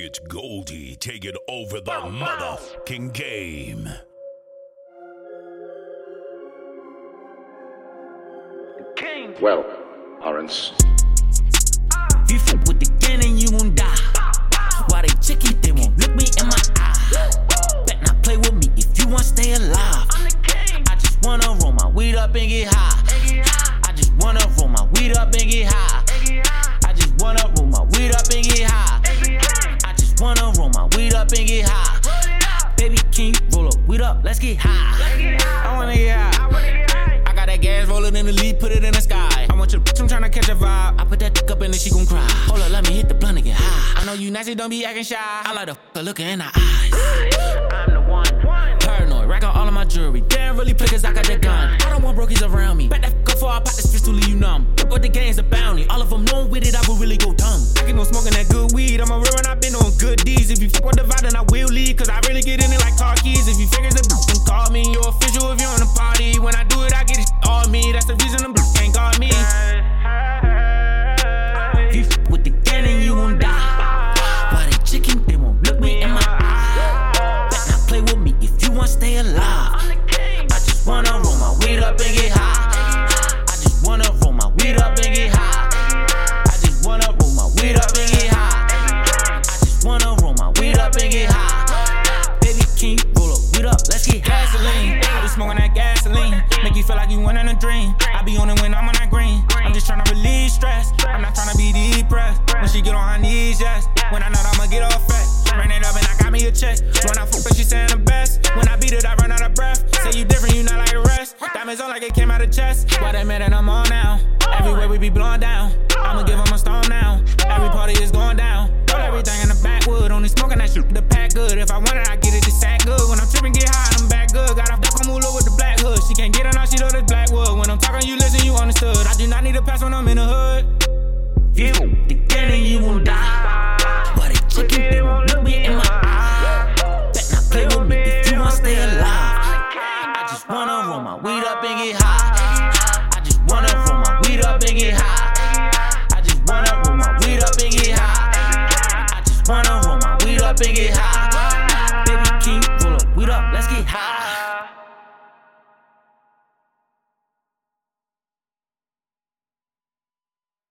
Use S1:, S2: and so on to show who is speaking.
S1: It's Goldie taking over the motherfucking game.
S2: Well, Lorenz,
S3: If you fuck with the gang and you gon' die. Get high. I wanna get high. I got that gas rolling in the lead, put it in the sky. I want your bitch, I'm tryna catch a vibe. I put that dick up and then she gon' cry. Hold up, let me hit the blunt and get high. I know you nasty, don't be acting shy. I like the f- looking in the eyes. I'm the one. Paranoid, rack on all of my jewelry. Damn, really play cause I got the gun. I don't want brokies around me. Bet that f- before I pop this pistol, leave you numb. What the game's a bounty. All of them knowing with it, I would really go dumb. I keep on smoking that good weed. I'm a real and I've been up and get high. Baby, can you roll up weed up? Let's get gasoline. I be smoking that gasoline. Make you feel like you went in a dream. I be on it when I'm on that green. I'm just tryna release stress. I'm not tryna be depressed. When she get on her knees, yes. When I know that I'ma get off fat. Ran it up and I got me a check. When I fuck her, she saying the best. When I beat it, I run out of breath. Say you different, you not like the rest. Diamonds on like it came out of chest. Why that man that I'm on now? Everywhere we be blowing down. She know this Blackwood. When I'm talking, you listen, you understood. I do not need a pass when I'm in the hood. You, the gang and you won't die. But a chicken, they won't look me in my eye. Bet not play with me if you want to stay alive. I just wanna roll my weed up and get high. I just wanna roll my weed up and get high. I just wanna roll my weed up and get high. I just wanna roll my weed up and get high.